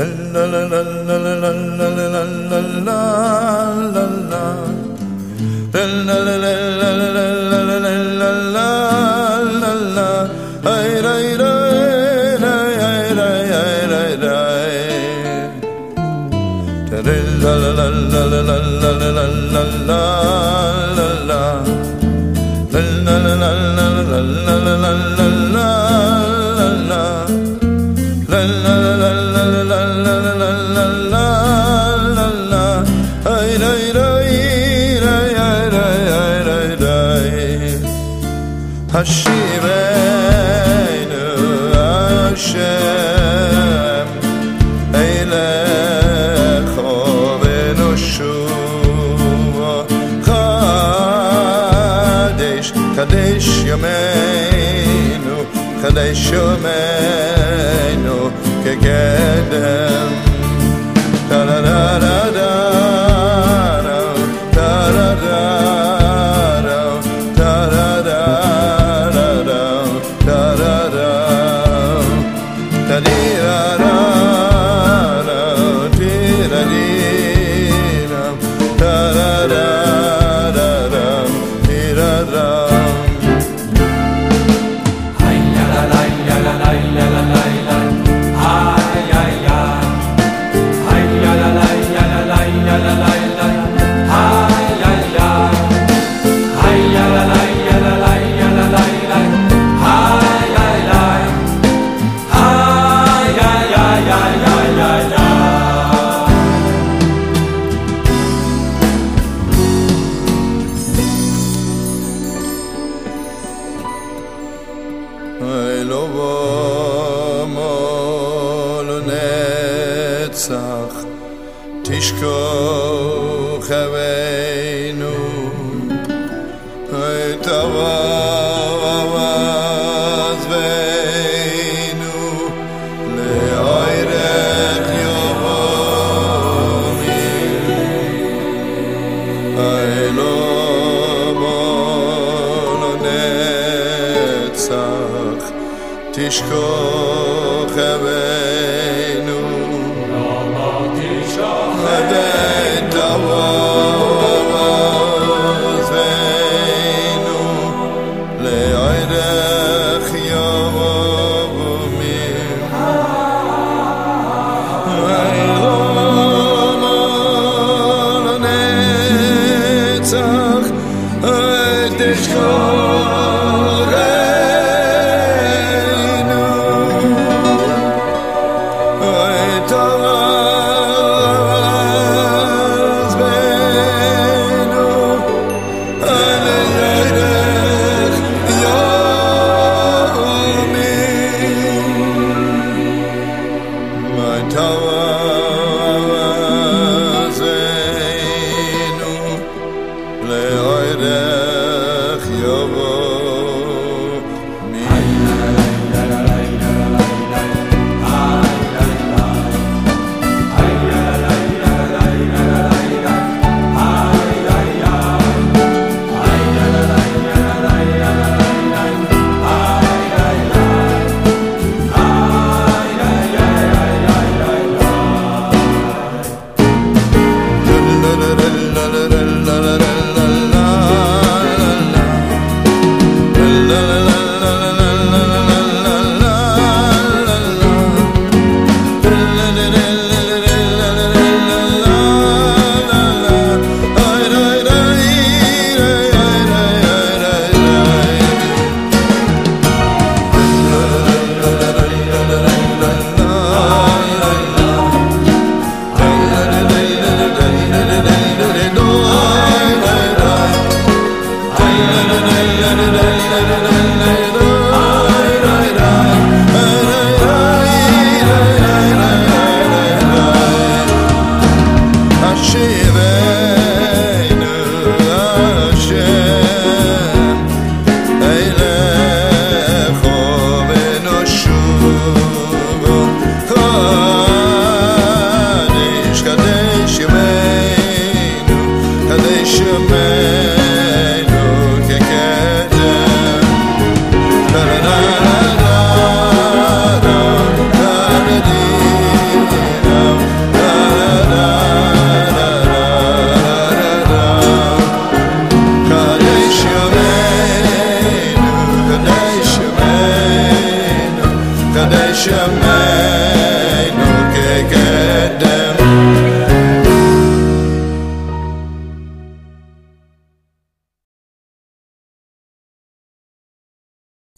la la la השיבנו השם אילך רובנו שובו קדש קדש ימינו קדש ימינו كجانا תשכוח אבינו את אבא תשכוח הבן Her şey